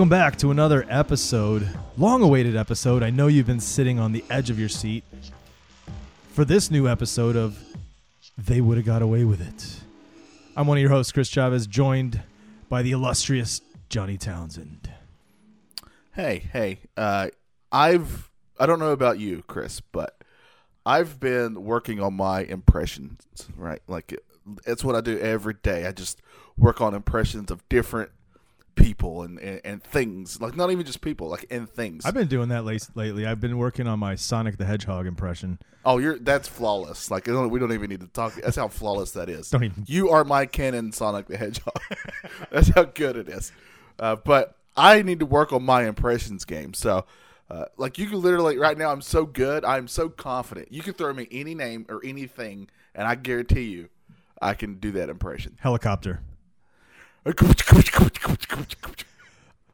Welcome back to another episode, long awaited episode. I know you've been sitting on the edge of your seat for this new episode of They Would Have Got Away with It. I'm one of your hosts, Chris Chavez, joined by the illustrious Johnny Townsend. Hey, hey. Uh, I've I don't know about you, Chris, but I've been working on my impressions. Right, like it, it's what I do every day. I just work on impressions of different people and, and, and things. Like not even just people, like and things. I've been doing that late, lately. I've been working on my Sonic the Hedgehog impression. oh, you're that's flawless. Like don't- we don't even need to talk. That's how flawless that is. Don't even- You are my canon Sonic the Hedgehog. that's how good it is. Uh, but I need to work on my impressions game. So. Uh, like you can literally right now, I'm so good. I'm so confident. You can throw me any name or anything, and I guarantee you, I can do that impression. Helicopter.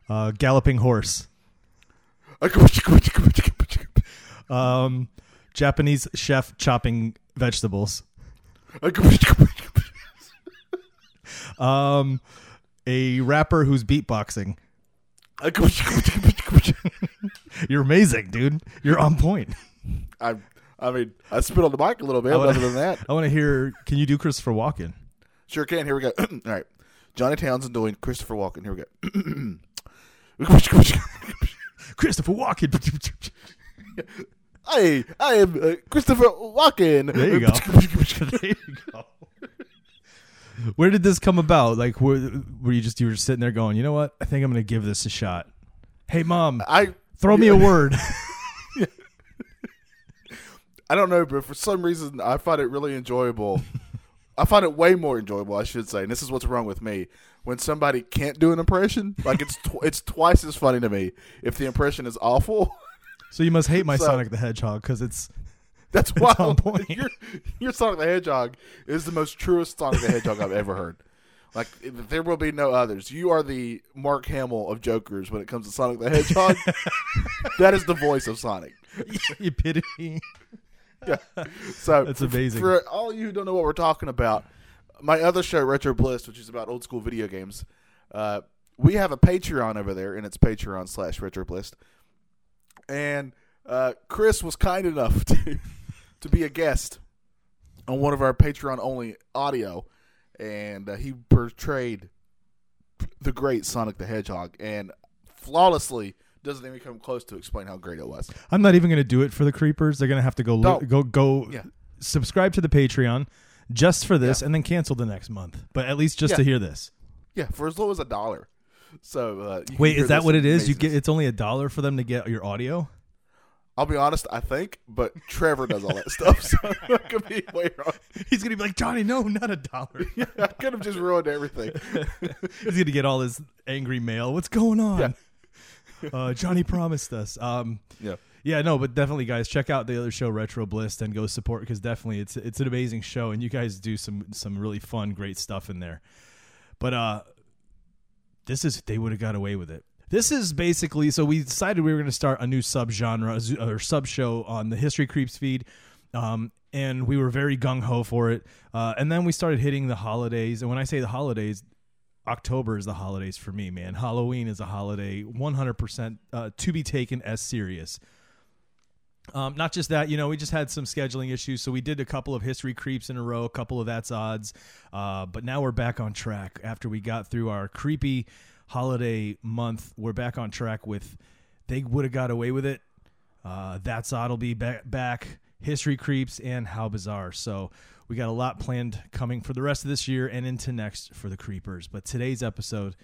Uh, galloping horse. Um, Japanese chef chopping vegetables. Um, a rapper who's beatboxing. You're amazing, dude. You're on point. I, I mean, I spit on the mic a little bit. I wanna- other than that, I want to hear. Can you do Christopher Walken? sure can. Here we go. All right, Johnny Townsend doing Christopher Walken. Here we go. Christopher Walken. Hey, I am uh, Christopher Walken. There you go. there you go. Where did this come about? Like, were, were you just you were just sitting there going, you know what? I think I'm going to give this a shot. Hey, mom, I throw me a word. I don't know, but for some reason, I find it really enjoyable. I find it way more enjoyable, I should say. And this is what's wrong with me when somebody can't do an impression. Like it's tw- it's twice as funny to me if the impression is awful. so you must hate my So- Sonic the Hedgehog because it's That's why on point. Your, your Sonic the Hedgehog is the most truest Sonic the Hedgehog I've ever heard. Like there will be no others. You are the Mark Hamill of Jokers when it comes to Sonic the Hedgehog. that is the voice of Sonic. epitome. So That's f- amazing. For all you who don't know what we're talking about, my other show, Retro Bliss, which is about old school video games, uh, we have a Patreon over there, and it's Patreon slash Retro Bliss. And uh, Chris was kind enough to to be a guest on one of our Patreon only audio, and uh, he portrayed the great Sonic the Hedgehog, and flawlessly doesn't even come close to explain how great it was. I'm not even going to do it for the creepers. They're going to have to go li- Don't. go go Yeah. subscribe to the Patreon just for this, Yeah. and then cancel the next month. But at least just Yeah. to hear this. Yeah, for as low as a dollar. So uh, you can Wait, hear is that this what it is? You amazing- get it's only a dollar for them to get your audio. I'll be honest, I think, but Trevor does all that stuff, so I could be way wrong. He's gonna be like Johnny, no, not a dollar. I could have just ruined everything. He's gonna get all this angry mail. What's going on? Uh, Johnny promised us. Um, Yeah. yeah, no, but definitely, guys, check out the other show, Retro Bliss, and go support because definitely it's it's an amazing show, and you guys do some some really fun, great stuff in there. But uh, this is they would have got away with it. This is basically so we decided we were going to start a new subgenre or sub show on the History Creeps feed. Um, and we were very gung ho for it. Uh, and then we started hitting the holidays. And when I say the holidays, October is the holidays for me, man. Halloween is a holiday, 100% uh, to be taken as serious. Um, not just that, you know, we just had some scheduling issues, so we did a couple of history creeps in a row, a couple of that's odds, uh, but now we're back on track after we got through our creepy holiday month. We're back on track with they would have got away with it. Uh, that's odd will be back, back. History creeps and how bizarre. So we got a lot planned coming for the rest of this year and into next for the creepers. But today's episode,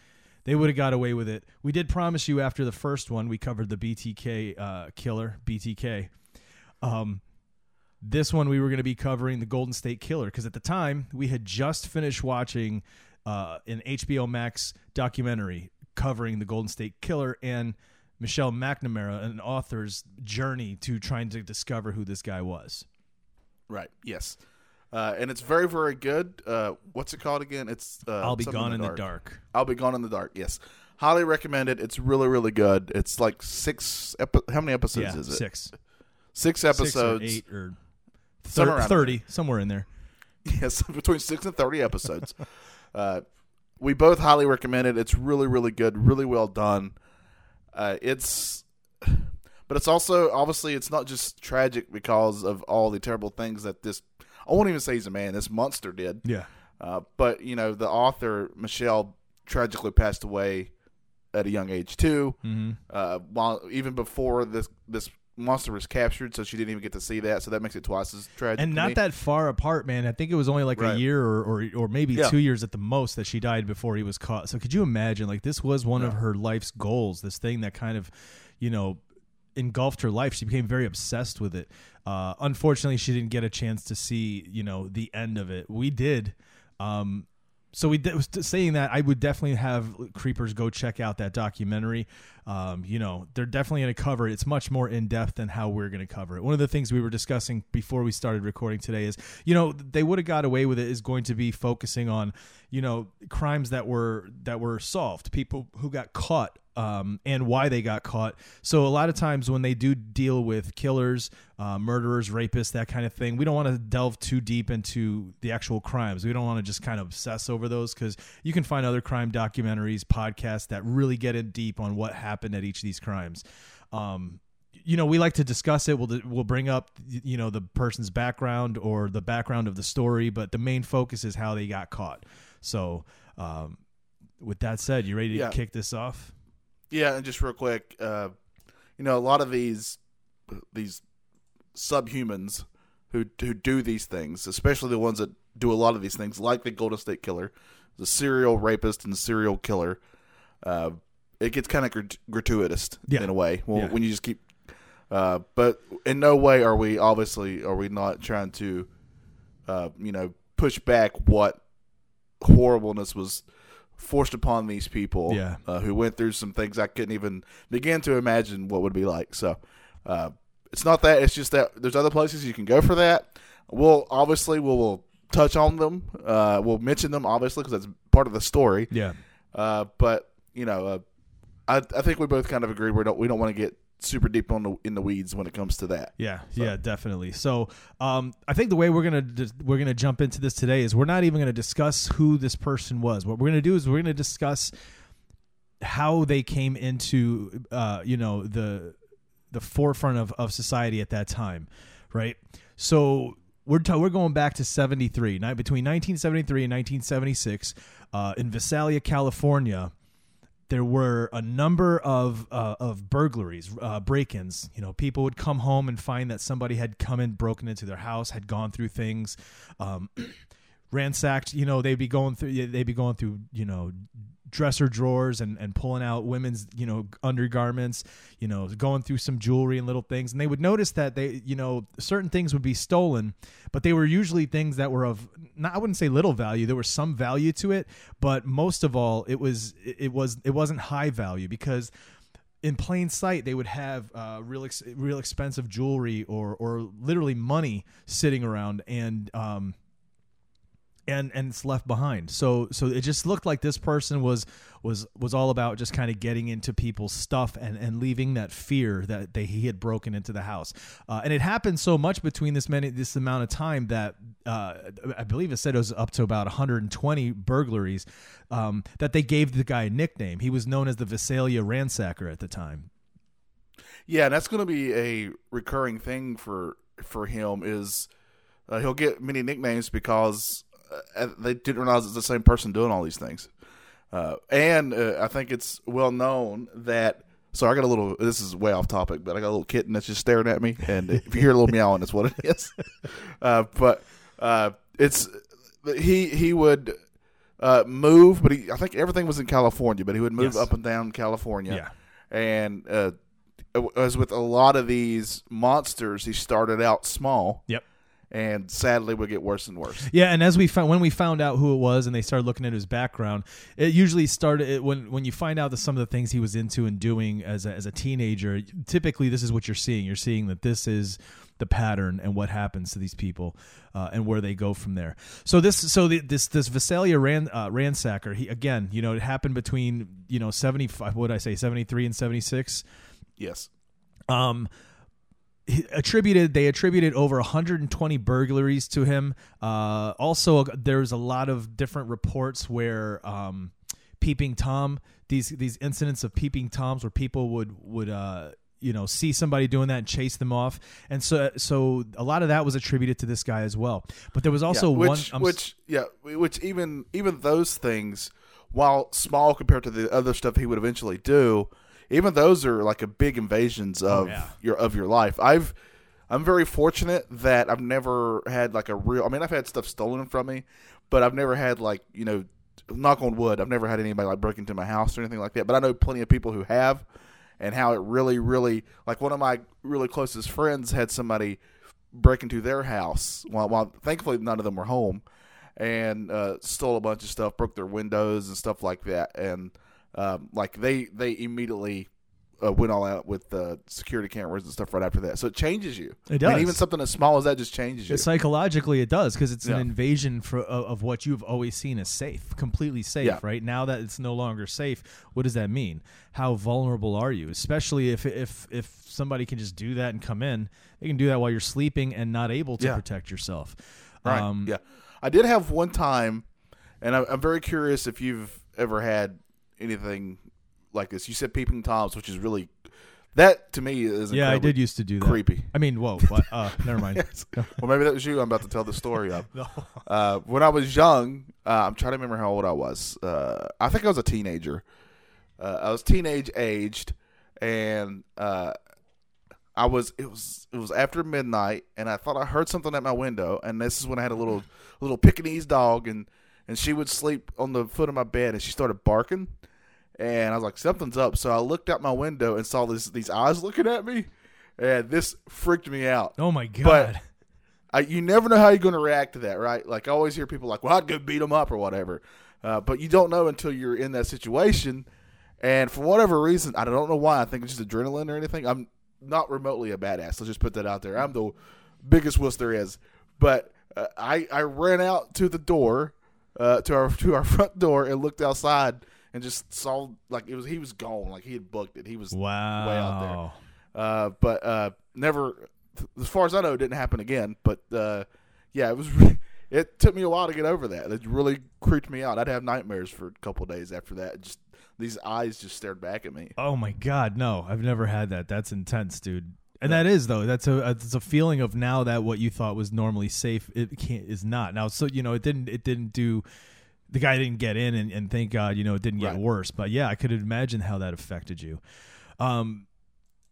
they would have got away with it. We did promise you after the first one, we covered the BTK uh, killer, BTK. Um, this one we were going to be covering the Golden State Killer because at the time we had just finished watching uh, an HBO Max documentary covering the Golden State Killer and Michelle McNamara, an author's journey to trying to discover who this guy was. Right. Yes. Uh, and it's very, very good. Uh, what's it called again? It's uh, I'll be gone in the dark. I'll be gone in the dark. Yes, highly recommend it. It's really, really good. It's like six. Epi- how many episodes Yeah, is it? Six. Six episodes. eight or Somewhere thir- around thirty, somewhere in there. Yes, between six and thirty episodes. uh, we both highly recommend it. It's really, really good. Really well done. Uh, it's, but it's also obviously it's not just tragic because of all the terrible things that this. I won't even say he's a man. This monster did. Yeah, Uh, but you know, the author Michelle tragically passed away at a young age too. mm-hmm. Uh, while even before this this monster was captured, so she didn't even get to see that. So that makes it twice as tragic. and not that far apart, man. I think it was only like a year or, or or maybe Yeah. two years at the most that she died before he was caught. So could you imagine? Like this was one of her life's goals. This thing that kind of, you know, engulfed her life. She became very obsessed with it. Uh, unfortunately, she didn't get a chance to see, you know, the end of it. We did. Um, so we did, was saying that I would definitely have creepers go check out that documentary. Um, you know, they're definitely going to cover it. It's much more in depth than how we're going to cover it. One of the things we were discussing before we started recording today is, you know, they would have got away with it is going to be focusing on, you know, crimes that were that were solved, people who got caught um, and why they got caught. So a lot of times when they do deal with killers, uh, murderers, rapists, that kind of thing, we don't want to delve too deep into the actual crimes. We don't want to just kind of obsess over those because you can find other crime documentaries, podcasts that really get in deep on what happened at each of these crimes. Um, you know, we like to discuss it. We'll we'll bring up you know the person's background or the background of the story, but the main focus is how they got caught. So, um, with that said, you ready to Yeah. kick this off? Yeah, and just real quick, uh, you know, a lot of these these subhumans who who do these things, especially the ones that do a lot of these things, like the Golden State Killer, the serial rapist and serial killer. Uh, it gets kind of grat- gratuitous Yeah. in a way well, Yeah. when you just keep. Uh, but in no way are we obviously are we not trying to, uh, you know, push back what horribleness was forced upon these people Yeah. uh, who went through some things I couldn't even begin to imagine what would be like. So uh, it's not that; it's just that there's other places you can go for that. We'll obviously we'll, we'll touch on them. Uh, we'll mention them obviously because that's part of the story. Yeah. Uh, but you know, uh, I I think we both kind of agree we don't we don't want to get super deep on the in the weeds when it comes to that. Yeah, yeah, definitely. So, um, I think the way we're gonna we're gonna jump into this today is we're not even gonna discuss who this person was. What we're gonna do is we're gonna discuss how they came into, uh, you know, the the forefront of, of society at that time, right? So we're t- we're going back to seventy three, night between nineteen seventy three and nineteen seventy six, uh, in Visalia, California there were a number of uh, of burglaries, uh, break-ins. You know, people would come home and find that somebody had come in, broken into their house, had gone through things, um, ransacked. You know, they'd be going through, they'd be going through, you know, dresser drawers and, and pulling out women's, you know, undergarments. You know, going through some jewelry and little things, and they would notice that they, you know, certain things would be stolen, but they were usually things that were of, not, I wouldn't say little value. There was some value to it, but most of all, it was it was it wasn't high value because in plain sight they would have uh, real ex- real expensive jewelry or or literally money sitting around and um and and it's left behind. So so it just looked like this person was was was all about just kind of getting into people's stuff and and leaving that fear that they he had broken into the house. Uh, and it happened so much between this many this amount of time that uh, I believe it said it was up to about 120 burglaries um, that they gave the guy a nickname. He was known as the Visalia ransacker at the time. Yeah, and that's going to be a recurring thing for for him. Is uh, he'll get many nicknames because they didn't realize it's the same person doing all these things. Uh, and uh, I think it's well known that. So I got a little. This is way off topic, but I got a little kitten that's just staring at me, and if you hear a little meowing, that's what it is. Uh, but uh, it's he he would uh, move, but he I think everything was in California, but he would move Yes. up and down California Yeah. and uh, as with a lot of these monsters, he started out small. Yep. And sadly would get worse and worse. Yeah, and as we found when we found out who it was, and they started looking at his background, it usually started it, when when you find out that some of the things he was into and doing as a, as a teenager. Typically, this is what you're seeing. You're seeing that this is the pattern and what happens to these people uh, and where they go from there. So this so the, this this Visalia ran, uh, ransacker. He again, you know, it happened between you know seventy five. What did I say? Seventy three and seventy six. Yes. Um, attributed they attributed over 120 burglaries to him. Uh, also, there's a lot of different reports where um, peeping tom these these incidents of peeping toms where people would would uh, you know see somebody doing that and chase them off, and so so a lot of that was attributed to this guy as well. But there was also yeah, which, one, which yeah, which even even those things, while small compared to the other stuff he would eventually do even those are like a big invasions Oh, of yeah. your of your life. I've I'm very fortunate that I've never had like a real. I mean, I've had stuff stolen from me, but I've never had like you know, knock on wood, I've never had anybody like break into my house or anything like that. But I know plenty of people who have, and how it really, really like one of my really closest friends had somebody break into their house. While, while thankfully none of them were home, and uh, stole a bunch of stuff, broke their windows and stuff like that, and um, like they they immediately uh, went all out with the security cameras and stuff right after that. So it changes you. It I mean, does. even something as small as that just changes you. Psychologically, it does because it's Yeah. an invasion for, of, of what you've always seen as safe, completely safe. Yeah. Right now that it's no longer safe, what does that mean? How vulnerable are you? Especially if if if somebody can just do that and come in, they can do that while you're sleeping and not able to Yeah. protect yourself. Right. Um, yeah. I did have one time, and I'm, I'm very curious if you've ever had anything like this. You said peeping toms, which is really that to me is Yeah, I did used to do that. creepy. I mean, whoa? Uh, never mind. Yes. well, maybe that was you. I'm about to tell the story of. No. Uh, when I was young, uh, I'm trying to remember how old I was. Uh, I think I was a teenager. Uh, I was teenage aged, and uh, I was it was it was after midnight, and I thought I heard something at my window, and this is when I had a little little Pekingese dog, and and she would sleep on the foot of my bed, and she started barking, and I was like something's up, so I looked out my window and saw this these eyes looking at me, and this freaked me out. Oh my god. But I, you never know how you're going to react to that, right? Like I always hear people like, "Well, I'd go beat them up or whatever," uh, but you don't know until you're in that situation. And for whatever reason, I don't know why. I think it's just adrenaline or anything. I'm not remotely a badass. Let's just put that out there. I'm the biggest wuss there is. But uh, I I ran out to the door, uh, to our to our front door, and looked outside and just saw like it was he was gone. Like he had booked it. He was wow. way out there. Uh, but uh, never, as far as I know, it didn't happen again. But uh, yeah, it was. It took me a while to get over that. It really creeped me out. I'd have nightmares for a couple of days after that. Just these eyes just stared back at me. Oh my god, no! I've never had that. That's intense, dude. And that is though. That's a it's a feeling of now that what you thought was normally safe, it can't is not now. So you know, it didn't it didn't do. The guy didn't get in, and, and thank God, you know, it didn't get Right. worse. But yeah, I could imagine how that affected you. Um,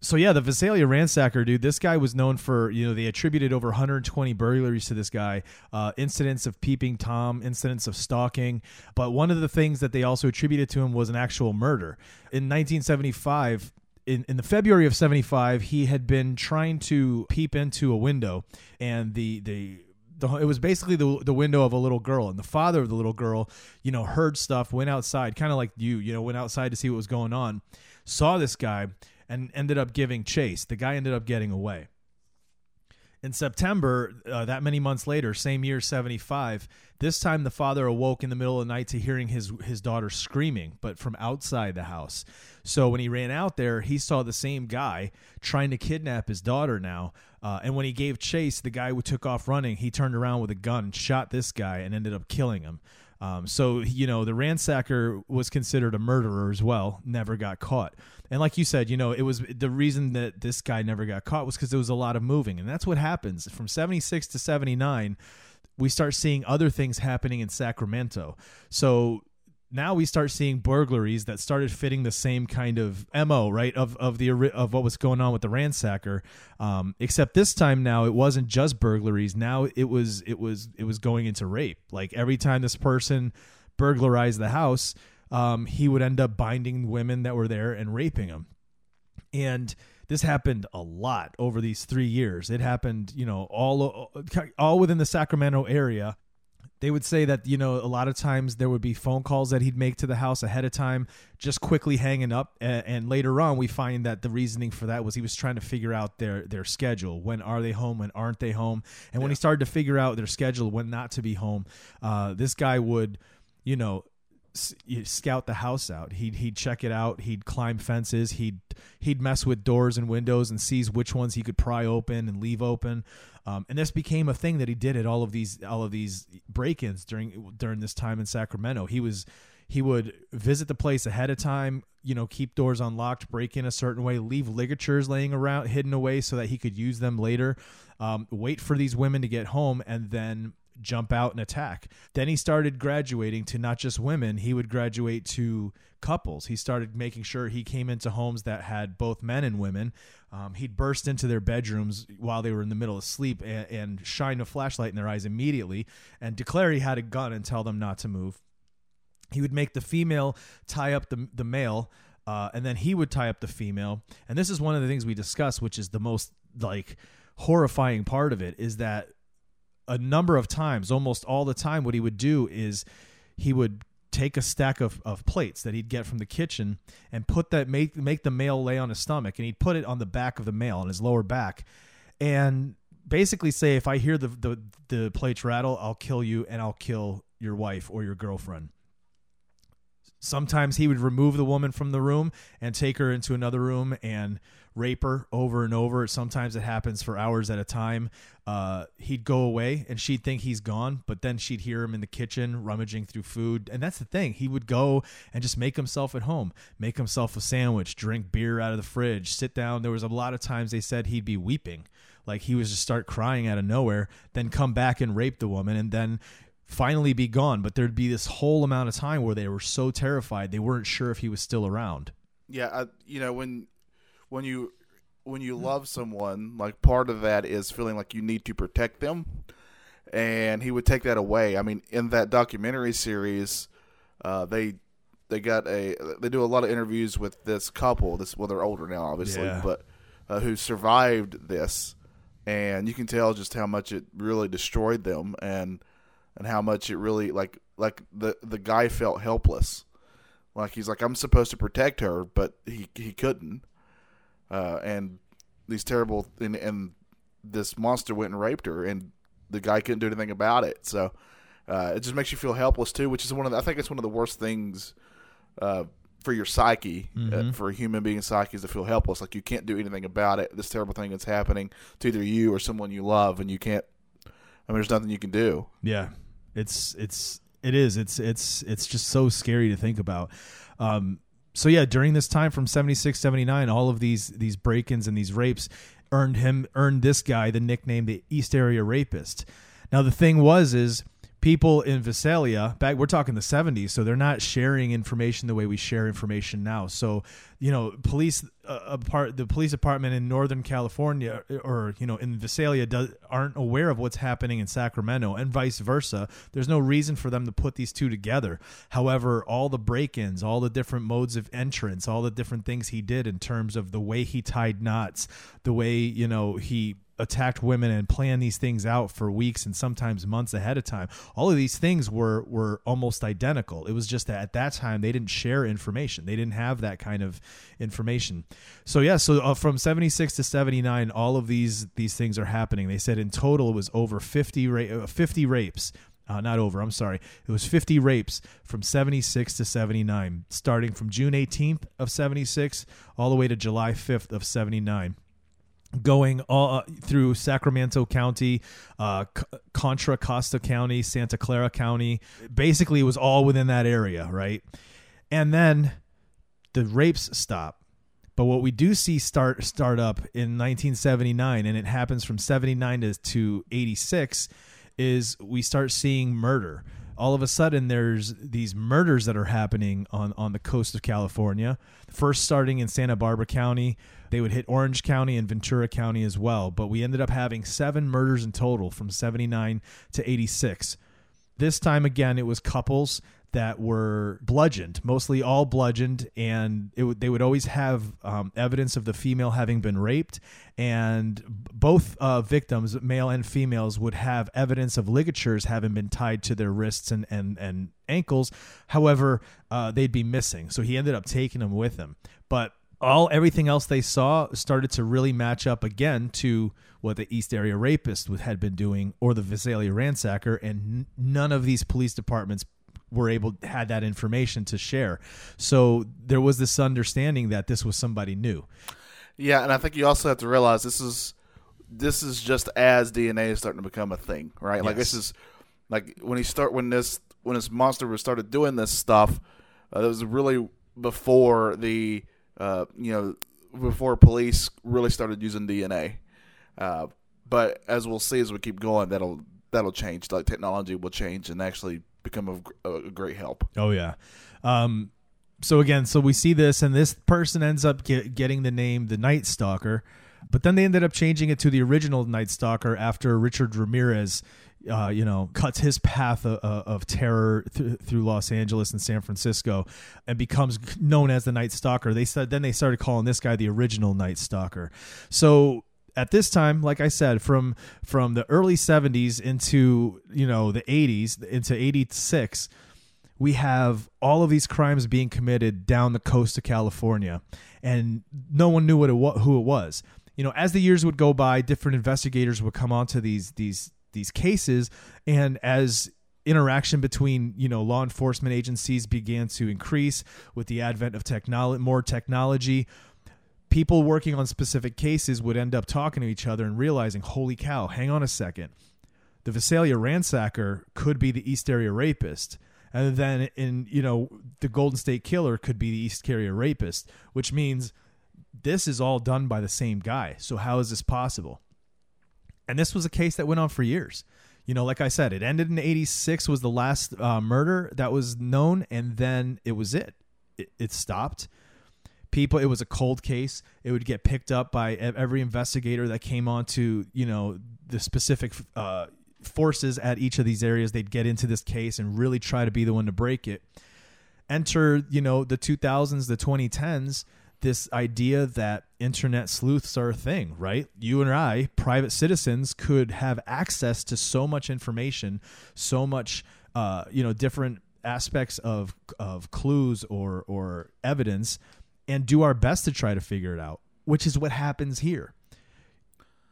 so yeah, the Visalia ransacker, dude. This guy was known for you know they attributed over 120 burglaries to this guy, uh, incidents of peeping tom, incidents of stalking. But one of the things that they also attributed to him was an actual murder in 1975. In, in the February of 75, he had been trying to peep into a window, and the the the, it was basically the the window of a little girl, and the father of the little girl, you know, heard stuff, went outside, kind of like you, you know, went outside to see what was going on, saw this guy, and ended up giving chase. The guy ended up getting away. In September, uh, that many months later, same year, 75, this time the father awoke in the middle of the night to hearing his, his daughter screaming, but from outside the house. So when he ran out there, he saw the same guy trying to kidnap his daughter now. Uh, and when he gave chase, the guy took off running, he turned around with a gun, shot this guy, and ended up killing him. Um, so you know the ransacker was considered a murderer as well. Never got caught. And like you said, you know it was the reason that this guy never got caught was because there was a lot of moving, and that's what happens from seventy six to seventy nine. We start seeing other things happening in Sacramento. So now we start seeing burglaries that started fitting the same kind of mo right of of the of what was going on with the ransacker um, except this time now it wasn't just burglaries now it was it was it was going into rape like every time this person burglarized the house um, he would end up binding women that were there and raping them and this happened a lot over these three years. It happened, you know, all all within the Sacramento area. They would say that you know a lot of times there would be phone calls that he'd make to the house ahead of time, just quickly hanging up. And, and later on, we find that the reasoning for that was he was trying to figure out their their schedule. When are they home? When aren't they home? And when he started to figure out their schedule, when not to be home, uh, this guy would, you know, scout the house out. He'd he'd check it out. He'd climb fences. He'd he'd mess with doors and windows and sees which ones he could pry open and leave open. Um, and this became a thing that he did at all of these all of these break-ins during during this time in Sacramento. He was he would visit the place ahead of time, you know, keep doors unlocked, break in a certain way, leave ligatures laying around hidden away so that he could use them later. Um, wait for these women to get home and then jump out and attack. Then he started graduating to not just women, he would graduate to couples. He started making sure he came into homes that had both men and women. Um, he'd burst into their bedrooms while they were in the middle of sleep and, and shine a flashlight in their eyes immediately and declare he had a gun and tell them not to move. He would make the female tie up the, the male. Uh, and then he would tie up the female. And this is one of the things we discuss, which is the most like horrifying part of it is that a number of times, almost all the time, what he would do is he would take a stack of, of plates that he'd get from the kitchen and put that make make the male lay on his stomach and he'd put it on the back of the male on his lower back and basically say if I hear the the, the plates rattle, I'll kill you and I'll kill your wife or your girlfriend. Sometimes he would remove the woman from the room and take her into another room and rape her over and over. Sometimes it happens for hours at a time. Uh, he'd go away and she'd think he's gone, but then she'd hear him in the kitchen rummaging through food. And that's the thing. He would go and just make himself at home, make himself a sandwich, drink beer out of the fridge, sit down. There was a lot of times they said he'd be weeping. Like he was just start crying out of nowhere, then come back and rape the woman, and then finally be gone. But there'd be this whole amount of time where they were so terrified they weren't sure if he was still around. Yeah, I, you know when when you when you love someone, like part of that is feeling like you need to protect them, and he would take that away. I mean, in that documentary series, uh, they they got a they do a lot of interviews with this couple. This well, they're older now, obviously, Yeah. but uh, who survived this, and you can tell just how much it really destroyed them, and and how much it really like like the the guy felt helpless. Like he's like I'm supposed to protect her, but he he couldn't. Uh, and these terrible and, and this monster went and raped her, and the guy couldn't do anything about it. So uh, it just makes you feel helpless too, which is one of the, I think it's one of the worst things uh, for your psyche, uh, for a human being's psyche, is to feel helpless. Like you can't do anything about it. This terrible thing that's happening to either you or someone you love, and you can't. I mean, there's nothing you can do. Yeah, it's it's it is it's it's it's just so scary to think about. Um, so yeah, during this time from 76 79, all of these these break-ins and these rapes earned him earned this guy the nickname the East Area Rapist. Now the thing was is people in Visalia back we're talking the 70s so they're not sharing information the way we share information now so you know police uh, apart the police department in northern california or you know in Visalia does, aren't aware of what's happening in Sacramento and vice versa. There's no reason for them to put these two together. However all the break-ins all the different modes of entrance all the different things he did in terms of the way he tied knots the way you know he attacked women and planned these things out for weeks and sometimes months ahead of time. All of these things were were almost identical. It was just that at that time they didn't share information. They didn't have that kind of information. So yeah, so uh, from 76 to 79 all of these these things are happening. They said in total it was over 50 ra- uh, 50 rapes. Uh, not over, I'm sorry. It was 50 rapes from 76 to 79, starting from June 18th of 76 all the way to July 5th of 79 going all uh, through Sacramento County, uh, Contra Costa County, Santa Clara County. Basically, it was all within that area, right? And then the rapes stop. But what we do see start start up in 1979, and it happens from 79 to, to 86, is we start seeing murder. All of a sudden, there's these murders that are happening on, on the coast of California. First, starting in Santa Barbara County, they would hit Orange County and Ventura County as well. But we ended up having seven murders in total from 79 to 86. This time again, it was couples that were bludgeoned, mostly all bludgeoned, and it would, they would always have um, evidence of the female having been raped, and both uh, victims, male and females, would have evidence of ligatures having been tied to their wrists and and and ankles. However, uh, they'd be missing, so he ended up taking them with him. But all everything else they saw started to really match up again to what the East Area Rapist had been doing or the Visalia Ransacker, and n- none of these police departments were able had that information to share. So there was this understanding that this was somebody new. Yeah, and I think you also have to realize this is this is just as DNA is starting to become a thing, right? Like this is like when he start when this when this monster was started doing this stuff, uh, it was really before the uh, you know before police really started using DNA. Uh, but as we'll see as we keep going, that'll that'll change. Like technology will change and actually become gr- a great help. Oh yeah. Um, so again, so we see this, and this person ends up get, getting the name the Night Stalker, but then they ended up changing it to the original Night Stalker after Richard Ramirez, uh, you know, cuts his path of, of terror th- through Los Angeles and San Francisco, and becomes known as the Night Stalker. They said then they started calling this guy the original Night Stalker. So at this time, like I said, from from the early '70s into you know the '80s into '86 we have all of these crimes being committed down the coast of California, and no one knew what it who it was. You know, as the years would go by, different investigators would come onto these these these cases, and as interaction between you know law enforcement agencies began to increase with the advent of technology, more technology. People working on specific cases would end up talking to each other and realizing, "Holy cow! Hang on a second the Visalia ransacker could be the East Area rapist. And then in, you know, the Golden State Killer could be the East Area rapist, which means this is all done by the same guy. So how is this possible? And this was a case that went on for years. You know, like I said, it ended in 86 was the last uh, murder that was known and then it was it. It, it stopped people it was a cold case it would get picked up by every investigator that came on to you know the specific uh, forces at each of these areas they'd get into this case and really try to be the one to break it enter you know the 2000s the 2010s this idea that internet sleuths are a thing right? You and i private citizens could have access to so much information so much uh, you know different aspects of of clues or or evidence and do our best to try to figure it out which is what happens here.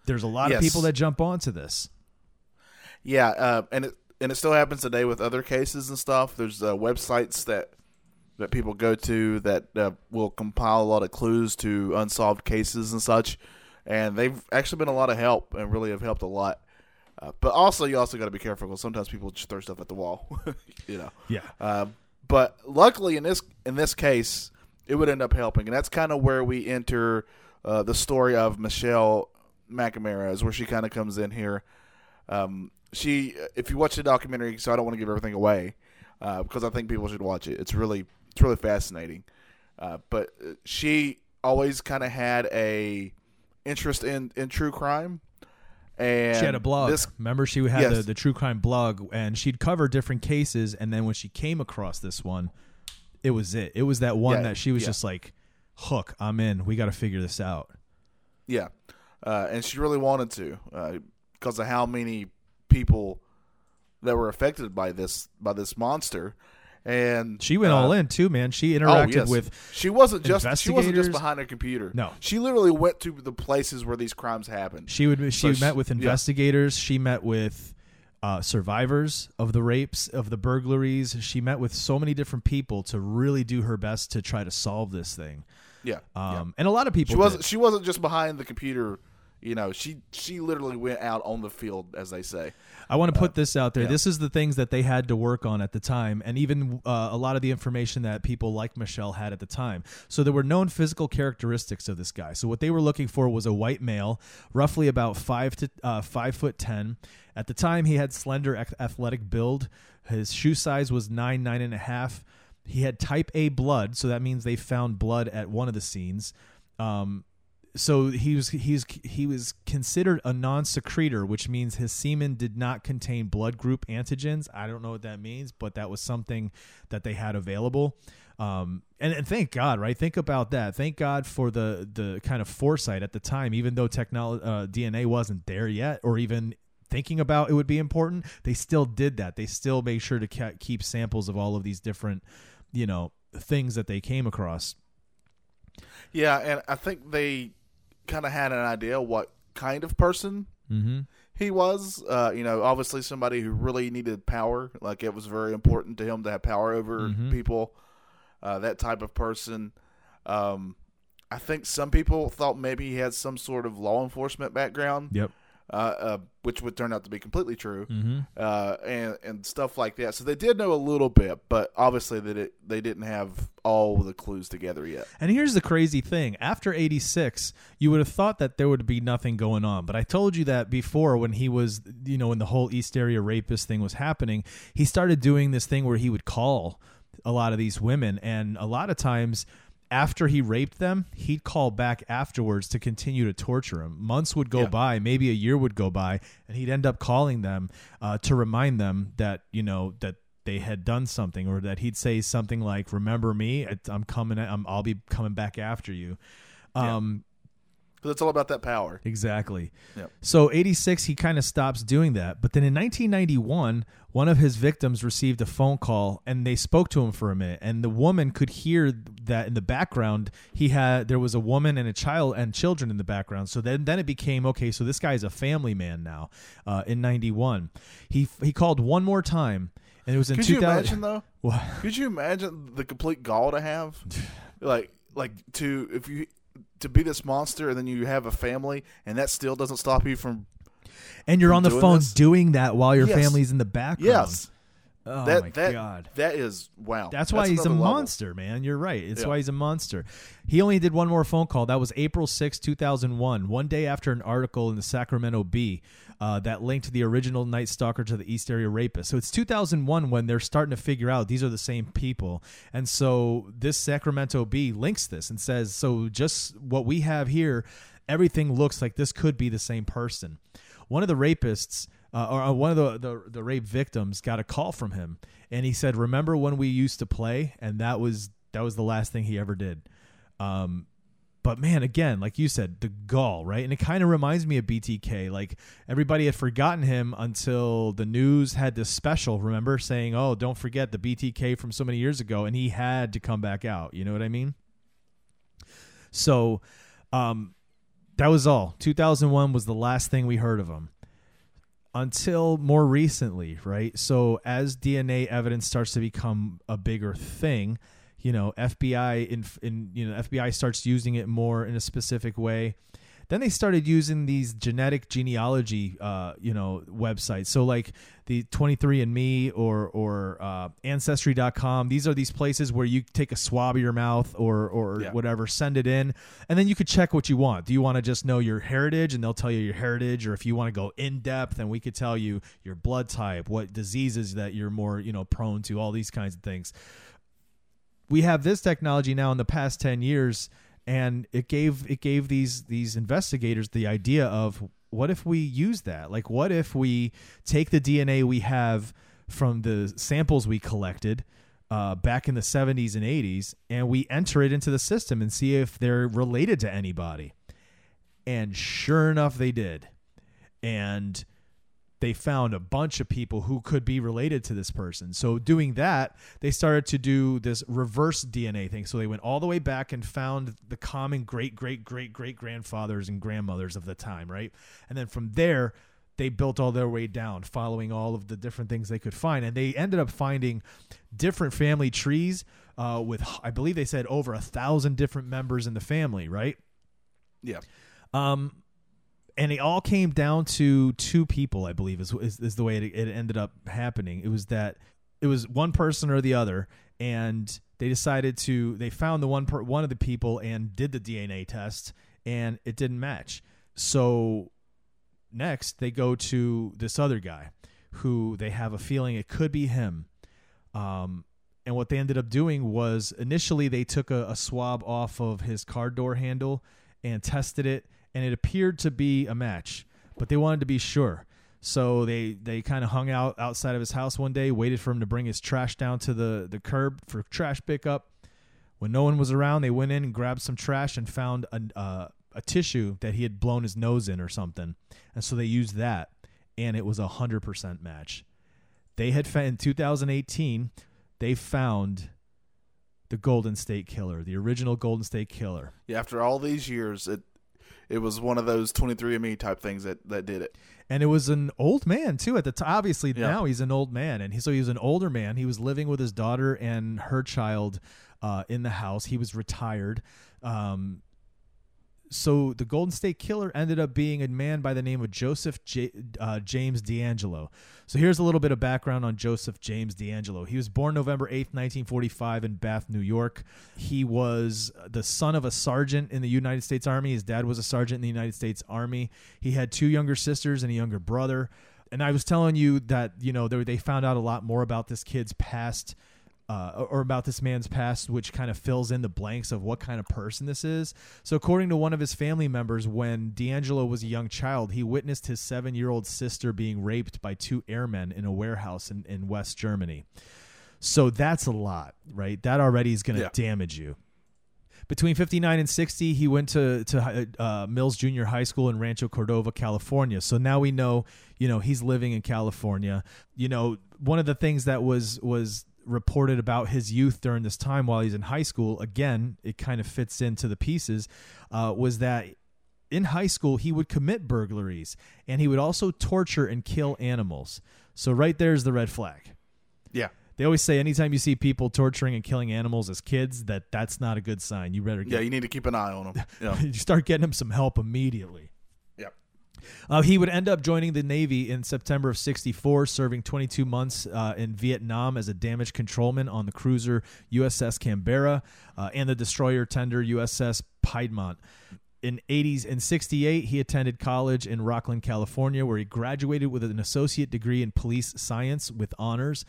There's a lot of people that jump onto this. Yeah, uh, and it and it still happens today with other cases and stuff. There's uh, websites that that people go to that uh, will compile a lot of clues to unsolved cases and such, and they've actually been a lot of help and really have helped a lot. Uh, but also, you also got to be careful because sometimes people just throw stuff at the wall, you know. yeah Uh, but luckily, in this in this case, it would end up helping, and that's kind of where we enter uh, the story of Michelle McNamara, is where she kind of comes in here. Um, she, if you watch the documentary, so I don't want to give everything away uh, because I think people should watch it. It's really it's really fascinating. Uh, but uh, she always kind of had a interest in in true crime. And she had a blog. This, Remember, she had the, Yes. the true crime blog, and she'd cover different cases. And then when she came across this one, it was it. It was that one Yeah, that she was yeah. just like, "Hook, I'm in. We got to figure this out." Yeah, uh, and she really wanted to because of how many people that were affected by this by this monster, and She went uh, all in too, man. She Oh, interacted yes. with She wasn't just she wasn't just behind a computer. No. she literally went to the places where these crimes happened. She would. She So met she- with yeah. investigators. She met with uh, survivors of the rapes, of the burglaries. She met with so many different people to really do her best to try to solve this thing. Yeah, Um, yeah. And a lot of people. she wasn't did. she wasn't just behind the computer. You know, she she literally went out on the field, as they say. I want to put this out there. yeah. This is the things that they had to work on at the time, and even uh, a lot of the information that people like Michelle had at the time. So there were known physical characteristics of this guy. So what they were looking for was a white male, roughly about five to uh, five foot ten. At the time, he had slender, athletic build. His shoe size was nine, nine and a half. He had type A blood, so that means they found blood at one of the scenes. Um, so he was he's he was considered a non-secretor, which means his semen did not contain blood group antigens. I don't know what that means, but that was something that they had available. Um, and, and thank God, right? Think about that. Thank God for the the kind of foresight at the time, even though technology uh, DNA wasn't there yet, or even thinking about it would be important. They still did that. They still made sure to keep samples of all of these different, you know, things that they came across. Yeah, and I think they kind of had an idea what kind of person Mm-hmm. he was. Uh, you know, obviously somebody who really needed power. Like it was very important to him to have power over Mhm. people. Uh, that type of person. Um, I think some people thought maybe he had some sort of law enforcement background, Yep. Uh, uh, which would turn out to be completely true, Mm-hmm. uh, and and stuff like that. So they did know a little bit, but obviously they did, they didn't have all the clues together yet. And here's the crazy thing. After 86, you would have thought that there would be nothing going on. But I told you that before when he was, you know, when the whole East Area rapist thing was happening, he started doing this thing where he would call a lot of these women. And a lot of times, after he raped them, he'd call back afterwards to continue to torture them. Months would go Yeah. by, maybe a year would go by, and he'd end up calling them uh, to remind them that, you know, that they had done something or that he'd say something like remember me i'm coming I'm, i'll be coming back after you um Because it's all about that power. exactly Yep. so 86 he kind of stops doing that but then in 1991 one of his victims received a phone call and they spoke to him for a minute and the woman could hear that in the background he had there was a woman and a child and children in the background so then then it became okay so this guy is a family man now uh, in 91 he he called one more time and it was in Could you 2000 imagine though? What? Could you imagine the complete gall to have, like, like to if you to be this monster and then you have a family and that still doesn't stop you from and you're from on the phone this? doing that while your Yes. family's in the background. yes Oh that my that god. that is wow. That's why he's a level. monster, man. You're right. It's Yeah. why he's a monster. He only did one more phone call. That was April 6, 2001, one day after an article in the Sacramento Bee uh, that linked the original Night Stalker to the East Area Rapist. So it's 2001 when they're starting to figure out these are the same people. And so this Sacramento Bee links this and says, so just what we have here, everything looks like this could be the same person. One of the rapists uh, or uh, one of the, the the rape victims got a call from him, and he said, "Remember when we used to play?" And that was that was the last thing he ever did. Um, but man, again, like you said, the gall, right? And it kind of reminds me of BTK. Like everybody had forgotten him until the news had this special. Remember saying, "Oh, don't forget the BTK from so many years ago," and he had to come back out. You know what I mean? So, um, that was all. 2001 was the last thing we heard of him until more recently, right? So as DNA evidence starts to become a bigger thing, you know, FBI in, in you know FBI starts using it more in a specific way. Then they started using these genetic genealogy, uh, you know, websites. So like the 23andMe or or uh, Ancestry.com. These are these places where you take a swab of your mouth or or Yeah. whatever, send it in, and then you could check what you want. Do you want to just know your heritage, and they'll tell you your heritage, or if you want to go in depth, and we could tell you your blood type, what diseases that you're more you know prone to, all these kinds of things we have this technology now in the past 10 years and it gave it gave these these investigators the idea of what if we use that? Like what if we take the dna we have from the samples we collected uh, back in the 70s and 80s and we enter it into the system and see if they're related to anybody. And sure enough they did. And they found a bunch of people who could be related to this person. So doing that, they started to do this reverse DNA thing. So they went all the way back and found the common great great great great grandfathers and grandmothers of the time, right? And then from there, they built all their way down, following all of the different things they could find, and they ended up finding different family trees uh, with, I believe they said over a thousand different members in the family, right? Yeah. Um, and it all came down to two people, I believe, is is, is the way it, it ended up happening. It was that it was one person or the other, and they decided to they found the one per, one of the people and did the DNA test, and it didn't match. So next they go to this other guy, who they have a feeling it could be him. Um, and what they ended up doing was initially they took a, a swab off of his car door handle and tested it, and it appeared to be a match, but they wanted to be sure. So they they kind of hung out outside of his house one day, waited for him to bring his trash down to the the curb for trash pickup. When no one was around, they went in and grabbed some trash and found a uh, a tissue that he had blown his nose in or something, and so they used that, and it was a hundred percent match. They had in 2018, they found the Golden State Killer, the original Golden State Killer. Yeah, after all these years, it it was one of those 23andMe type things that, that did it. And it was an old man too at the time. Obviously Yeah. now he's an old man, and he, so he was an older man. He was living with his daughter and her child uh, in the house. He was retired. Um, so the Golden State Killer ended up being a man by the name of Joseph J- uh, James DeAngelo. So here's a little bit of background on Joseph James DeAngelo. He was born November 8th, 1945 in Bath, New York. He was the son of a sergeant in the United States Army. His dad was a sergeant in the United States Army. He had two younger sisters and a younger brother. And I was telling you that, you know, they, they found out a lot more about this kid's past uh, or about this man's past, which kind of fills in the blanks of what kind of person this is. So, according to one of his family members, when DeAngelo was a young child, he witnessed his seven year old sister being raped by two airmen in a warehouse in, in West Germany. So, that's a lot, right? That already is going to Yeah. damage you. Between 59 and 60, he went to to uh, Mills Junior High School in Rancho Cordova, California. So now we know, you know, he's living in California. You know, one of the things that was was reported about his youth during this time while he's in high school, again, it kind of fits into the pieces, uh, was that in high school he would commit burglaries and he would also torture and kill animals. So right there's the red flag Yeah. they always say anytime you see people torturing and killing animals as kids that that's not a good sign you better Yeah, you need to keep an eye on them. Yeah. you start getting him some help immediately. Uh, he would end up joining the Navy in September of 64, serving 22 months uh, in Vietnam as a damage controlman on the cruiser USS Canberra uh, and the destroyer tender USS Piedmont. In 80s and 68, he attended college in Rocklin, California, where he graduated with an associate degree in police science with honors.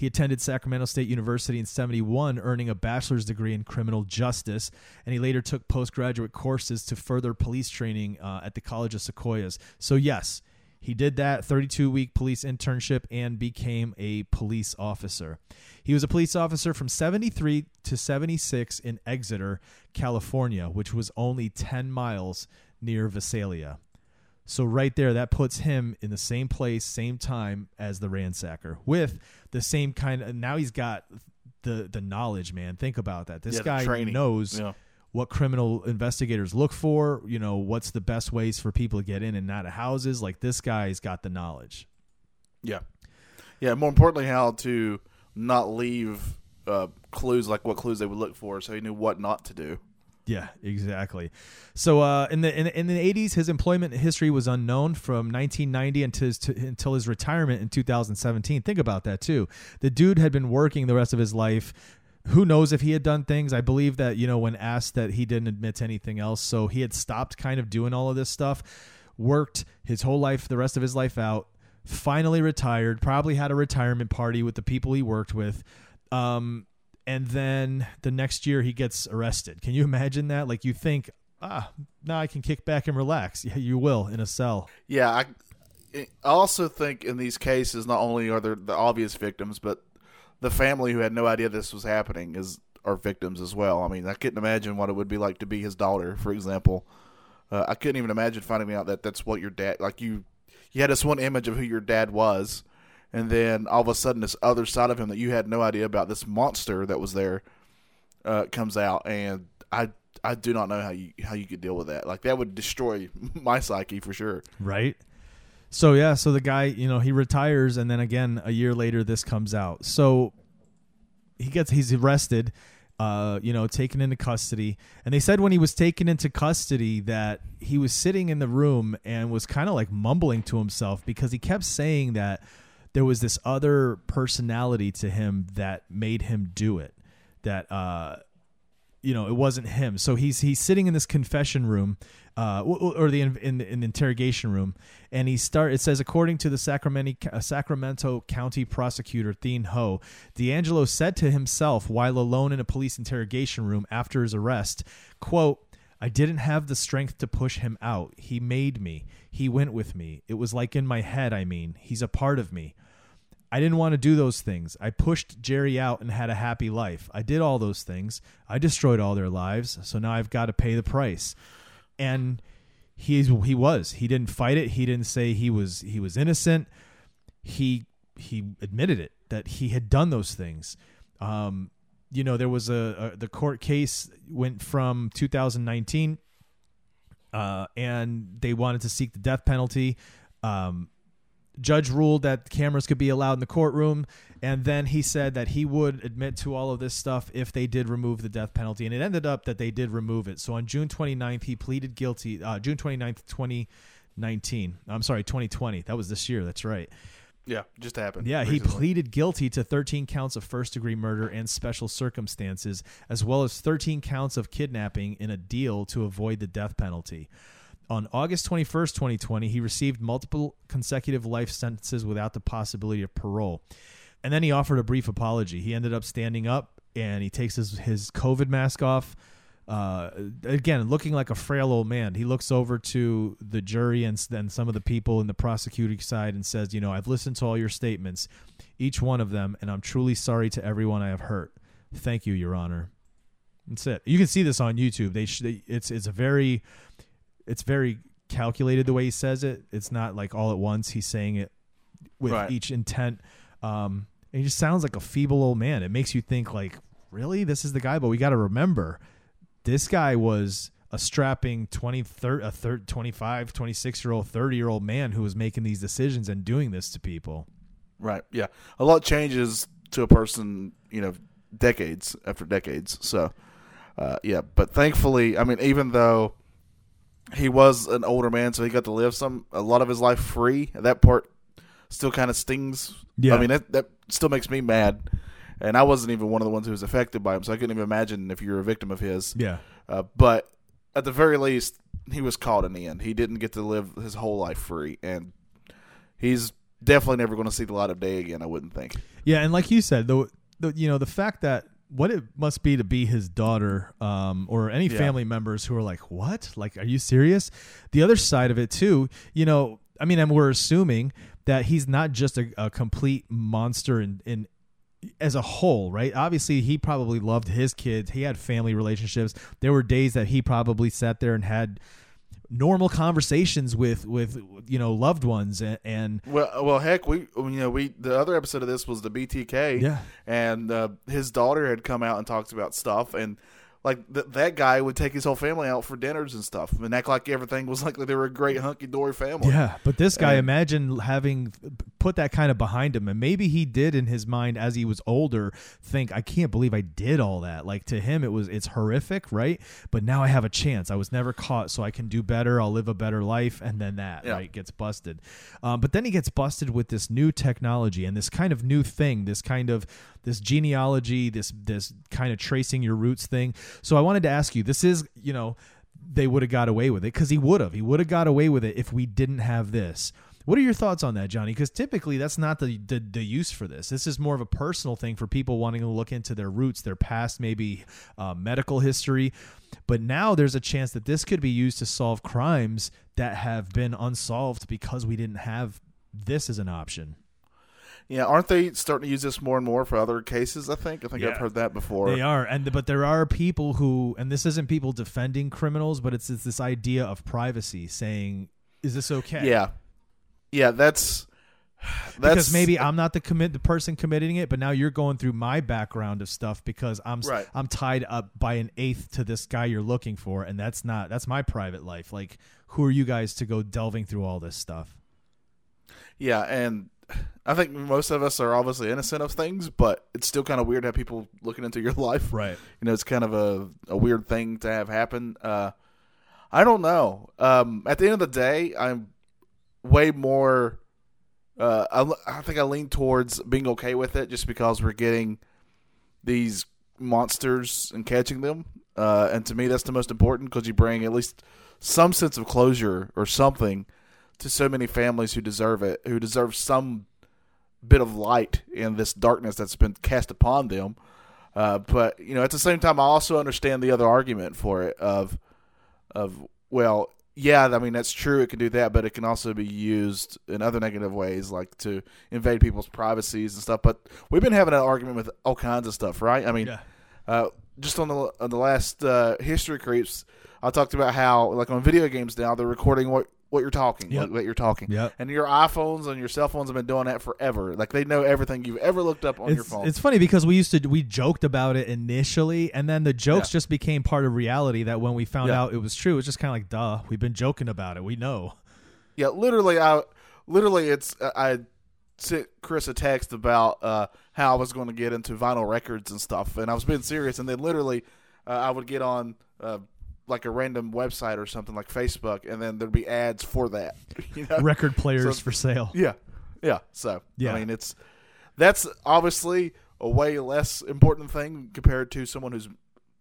He attended Sacramento State University in 71, earning a bachelor's degree in criminal justice, and he later took postgraduate courses to further police training uh, at the College of Sequoias. So, yes, he did that 32 week police internship and became a police officer. He was a police officer from 73 to 76 in Exeter, California, which was only 10 miles near Visalia. So right there, that puts him in the same place, same time as the ransacker, with the same kind of. Now he's got the the knowledge, man. Think about that. This Yeah, guy training. knows Yeah. what criminal investigators look for. You know what's the best ways for people to get in and out of houses. Like this guy's got the knowledge. Yeah. Yeah. More importantly, how to not leave uh, clues like what clues they would look for, so he knew what not to do. Yeah, exactly. So uh, in the in, in the eighties, his employment history was unknown from 1990 until his, to, until his retirement in 2017. Think about that too. The dude had been working the rest of his life. Who knows if he had done things? I believe that you know when asked that he didn't admit to anything else. So he had stopped kind of doing all of this stuff. Worked his whole life, the rest of his life out. Finally retired. Probably had a retirement party with the people he worked with. Um, and then the next year he gets arrested. Can you imagine that? Like you think, ah, now I can kick back and relax. Yeah, you will in a cell. Yeah, I, I also think in these cases, not only are there the obvious victims, but the family who had no idea this was happening is are victims as well. I mean, I couldn't imagine what it would be like to be his daughter, for example. Uh, I couldn't even imagine finding out that that's what your dad like you. You had this one image of who your dad was, and then all of a sudden, this other side of him that you had no idea about, this monster that was there, uh, comes out, and I I do not know how you how you could deal with that. Like that would destroy my psyche for sure. Right. So yeah, so the guy, you know, he retires and then again a year later this comes out. So he gets he's arrested, uh, you know, taken into custody. And they said when he was taken into custody that he was sitting in the room and was kind of like mumbling to himself because he kept saying that there was this other personality to him that made him do it. That uh you know it wasn't him so he's he's sitting in this confession room uh or the in, in, in the interrogation room and he start it says according to the sacramento sacramento county prosecutor Thien ho deangelo said to himself while alone in a police interrogation room after his arrest quote I didn't have the strength to push him out. He made me. He went with me. It was like in my head, I mean. He's a part of me. I didn't want to do those things. I pushed Jerry out and had a happy life. I did all those things. I destroyed all their lives. So now I've got to pay the price. And he's he was. He didn't fight it. He didn't say he was he was innocent. He he admitted it that he had done those things. Um, you know, there was a, a the court case went from 2019, uh, and they wanted to seek the death penalty. Um, judge ruled that cameras could be allowed in the courtroom and then he said that he would admit to all of this stuff if they did remove the death penalty and it ended up that they did remove it. So on june 29th he pleaded guilty uh, june 29th 2019 i'm sorry 2020 that was this year. That's right Yeah, just happened. yeah, he pleaded guilty to 13 counts of first degree murder and special circumstances, as well as 13 counts of kidnapping in a deal to avoid the death penalty. On August 21st, 2020, he received multiple consecutive life sentences without the possibility of parole. And then he offered a brief apology. He ended up standing up and he takes his, his COVID mask off. Uh, again, looking like a frail old man, he looks over to the jury and then some of the people in the prosecuting side and says, "You know, I've listened to all your statements, each one of them, and I'm truly sorry to everyone I have hurt. Thank you, Your Honor." That's it. You can see this on YouTube. They, sh- they it's it's a very it's very calculated the way he says it. It's not like all at once. He's saying it with Right. each intent. Um, and he just sounds like a feeble old man. It makes you think like, really, this is the guy. But we got to remember, this guy was a strapping 20, thir- a thir- 25, 26 year old, 30 year old man who was making these decisions and doing this to people. Right. Yeah. A lot changes to a person, you know, decades after decades. So, uh, yeah. But thankfully, I mean, even though he was an older man, so he got to live some a lot of his life free. That part still kind of stings. Yeah. I mean, that that still makes me mad. And I wasn't even one of the ones who was affected by him, so I couldn't even imagine if you were a victim of his. Yeah. Uh, but at the very least, he was caught in the end. He didn't get to live his whole life free, and he's definitely never going to see the light of day again. I wouldn't think. Yeah, and like you said, the, the you know the fact that what it must be to be his daughter um, or any Yeah. family members who are like, "What? Like, are you serious?" The other side of it too, you know, I mean, and we're assuming that he's not just a, a complete monster in in as a whole, right? Obviously, he probably loved his kids. He had family relationships. There were days that he probably sat there and had normal conversations with with you know loved ones and, and Well, well, heck, we you know we the other episode of this was the BTK, Yeah. and uh, his daughter had come out and talked about stuff, and like th- that guy would take his whole family out for dinners and stuff, and act like everything was like they were a great hunky dory family. Yeah, but this guy, And- imagine having put that kind of behind him, and maybe he did in his mind as he was older think, "I can't believe I did all that." Like to him, it was it's horrific, right? But now I have a chance. I was never caught, so I can do better. I'll live a better life, and then that Yeah. right gets busted. Um, but then he gets busted with this new technology and this kind of new thing, this kind of this genealogy, this this kind of tracing your roots thing. So I wanted to ask you, this is you know they would have got away with it because he would have. He would have got away with it if we didn't have this. What are your thoughts on that, Johnny? Because typically that's not the, the the use for this. This is more of a personal thing for people wanting to look into their roots, their past, maybe uh, medical history. But now there's a chance that this could be used to solve crimes that have been unsolved because we didn't have this as an option. Yeah. Aren't they starting to use this more and more for other cases? I think. I think Yeah. I've heard that before. They are, and but there are people who, and this isn't people defending criminals, but it's, it's this idea of privacy, saying, "Is this okay?" Yeah, yeah. That's that's because maybe I'm not the commit the person committing it, but now you're going through my background of stuff because I'm Right. I'm tied up by an eighth to this guy you're looking for, and that's not that's my private life. Like, who are you guys to go delving through all this stuff? Yeah, and I think most of us are obviously innocent of things, but it's still kind of weird to have people looking into your life. Right. You know, it's kind of a, a weird thing to have happen. Uh, I don't know. Um, at the end of the day, I'm way more. Uh, I, I think I lean towards being okay with it just because we're getting these monsters and catching them. Uh, and to me, that's the most important because you bring at least some sense of closure or something to so many families who deserve it, who deserve some bit of light in this darkness that's been cast upon them. Uh, but you know, at the same time, I also understand the other argument for it of of well, yeah, I mean that's true. It can do that, but it can also be used in other negative ways, like to invade people's privacies and stuff. But we've been having an argument with all kinds of stuff, right? I mean, Yeah. uh, just on the on the last uh, history creeps, I talked about how like on video games now they're recording what what you're talking, Yep. what, you're talking, Yep. and your iPhones and your cell phones have been doing that forever. Like they know everything you've ever looked up on your phone. it's funny because we used to we joked about it initially, and then the jokes Yeah. just became part of reality. That when we found Yeah. out it was true, it was just kind of like, duh, we've been joking about it. We know. Yeah, literally, I literally it's uh, I sent Chris a text about uh, how I was going to get into vinyl records and stuff, and I was being serious. And then literally, uh, I would get on uh, like a random website or something like Facebook, and then there'd be ads for that. You know? Record players So- for sale. Yeah, yeah. So Yeah. I mean, it's that's obviously a way less important thing compared to someone who's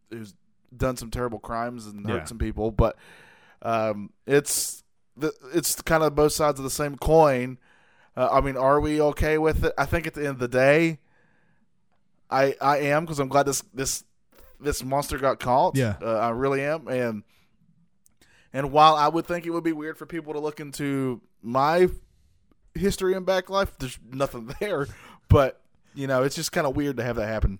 who's done some terrible crimes and hurt Yeah. some people, but um, it's the, it's kind of both sides of the same coin. Uh, I mean, are we okay with it? I think at the end of the day, I I am because I'm glad this this this monster got caught. Yeah. uh, I really am, and and while I would think it would be weird for people to look into my history and back life, there's nothing there. But you know, it's just kind of weird to have that happen.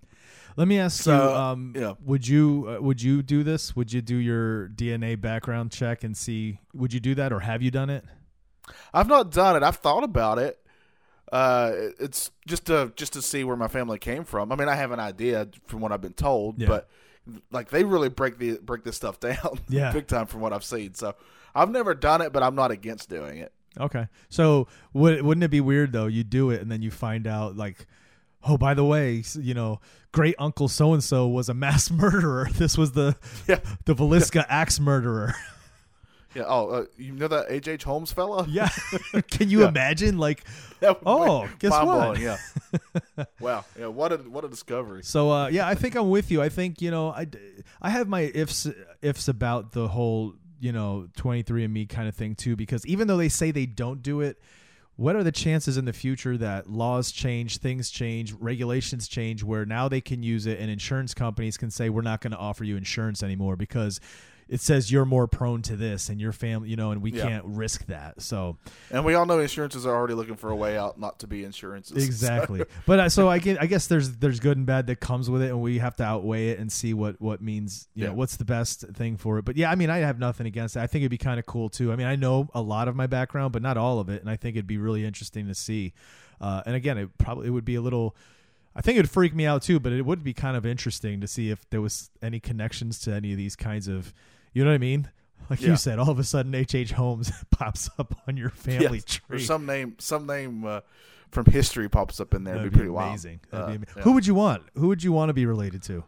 Let me ask So, you: um, yeah. Would you uh, would you do this? Would you do your DNA background check and see? Would you do that, or have you done it? I've not done it. I've thought about it. Uh, it's just to just to see where my family came from. I mean, I have an idea from what I've been told, Yeah. but like they really break the break this stuff down, Yeah. big time from what I've seen. So I've never done it, but I'm not against doing it. Okay. So would, wouldn't it be weird though? You do it and then you find out like, oh, by the way, you know, great uncle so and so was a mass murderer. This was the Yeah, the Villisca axe murderer. yeah. Oh, uh, you know that H. H. Holmes fella? yeah. Can you Yeah. imagine like? That would Oh, guess what? mind-blowing, Yeah. wow. Yeah. What a what a discovery. So uh, yeah, I think I'm with you. I think you know I, I have my ifs ifs about the whole you know 23andMe kind of thing too because even though they say they don't do it, what are the chances in the future that laws change, things change, regulations change, where now they can use it and insurance companies can say we're not going to offer you insurance anymore because it says you're more prone to this and your family, you know, and we Yeah. can't risk that. So And we all know insurances are already looking for a way out not to be insurances. exactly but uh, so i get i guess there's there's good and bad that comes with it and we have to outweigh it and see what what means you know Yeah. what's the best thing for it but yeah i mean i have nothing against it i think it'd be kind of cool too i mean i know a lot of my background but not all of it and i think it'd be really interesting to see uh, and again it probably it would be a little I think it'd freak me out too, but it would be kind of interesting to see if there was any connections to any of these kinds of, you know what I mean? Like Yeah. you said, all of a sudden H. H. Holmes pops up on your family Yes. Or tree. some name, some name uh, from history pops up in there. That'd It'd be, be pretty wild. amazing. Uh, be ama- yeah. Who would you want? Who would you want to be related to?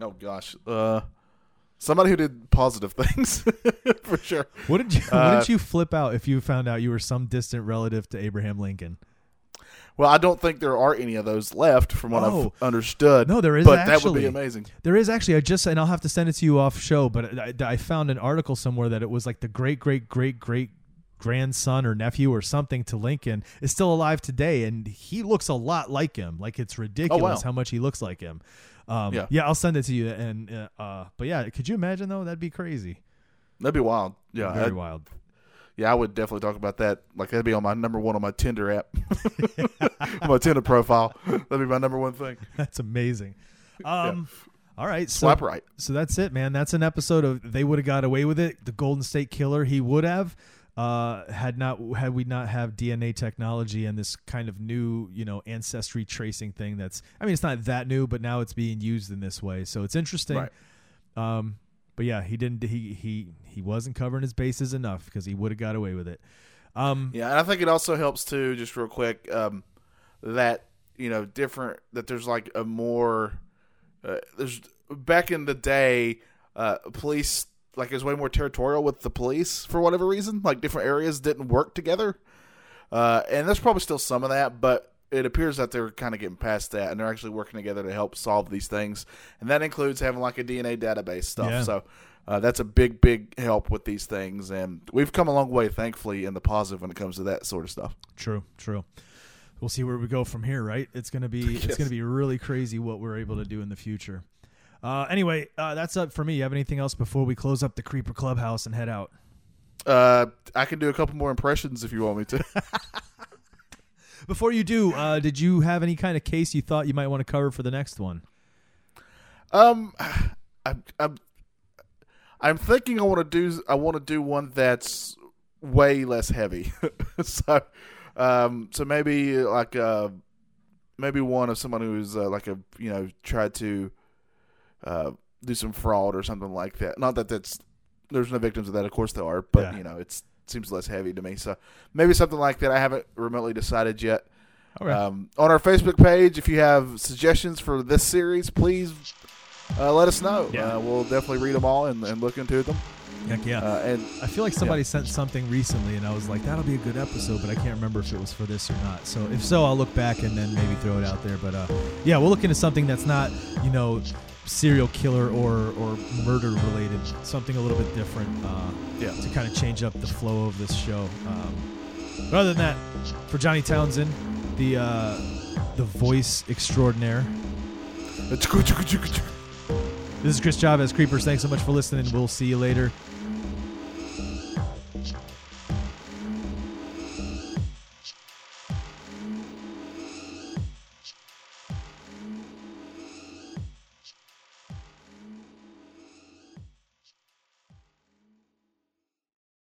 Oh gosh, uh, somebody who did positive things for sure. What did you Uh, What did you flip out if you found out you were some distant relative to Abraham Lincoln? Well, I don't think there are any of those left, from what Oh. I've understood. No, there is but that would be amazing. There is actually. I just and I'll have to send it to you off show. But I, I found an article somewhere that it was like the great great great great grandson or nephew or something to Lincoln is still alive today, and he looks a lot like him. Like it's ridiculous wow. how much he looks like him. Um, Yeah. yeah, I'll send it to you. And uh, uh, but yeah, could you imagine though? That'd be crazy. That'd be wild. Yeah, Very I'd- wild. Yeah, I would definitely talk about that. Like that'd be on my number one on my Tinder app, my Tinder profile. That'd be my number one thing. That's amazing. Um, All right, so Swipe right. so that's it, man. That's an episode of they would have got away with it. The Golden State Killer, he would have uh, had not had we not have DNA technology and this kind of new you know ancestry tracing thing. That's I mean it's not that new, but now it's being used in this way, so it's interesting. Right. Um, but yeah, he didn't. He he he wasn't covering his bases enough because he would have got away with it. Um, Yeah, and I think it also helps too, just real quick, um, that you know, different that there's like a more uh, there's back in the day, uh, police like it was way more territorial with the police for whatever reason. Like different areas didn't work together, uh, and there's probably still some of that, but it appears that they're kind of getting past that, and they're actually working together to help solve these things, and that includes having like a DNA database stuff. Yeah. So. Uh, that's a big, big help with these things, and we've come a long way, thankfully, in the positive when it comes to that sort of stuff. True, true. We'll see where we go from here, right? It's gonna be it's gonna be really crazy what we're able to do in the future. Uh, anyway, uh, that's up for me. You have anything else before we close up the Creeper Clubhouse and head out? Uh, I can do a couple more impressions if you want me to. Before you do, uh, did you have any kind of case you thought you might want to cover for the next one? Um, I'm I'm I'm thinking I want to do I want to do one that's way less heavy. so, um, so maybe like uh, maybe one of someone who's uh, like a you know tried to uh do some fraud or something like that. Not that that's there's no victims of that, of course there are, but Yeah. you know it's seems less heavy to me. So maybe something like that. I haven't remotely decided yet. Okay. Um, on our Facebook page, if you have suggestions for this series, please uh, let us know. Yeah. Uh, we'll definitely read them all and, and look into them. Heck yeah. Uh, and I feel like somebody sent something recently, and I was like, "That'll be a good episode," but I can't remember if it was for this or not. So if so, I'll look back and then maybe throw it out there. But uh, yeah, we'll look into something that's not, you know, serial killer or or murder related. Something a little bit different. Uh, Yeah. To kind of change up the flow of this show. Um, but other than that, for Johnny Townsend, the uh, the voice extraordinaire. This is Chris Chavez, Creepers. Thanks so much for listening. We'll see you later.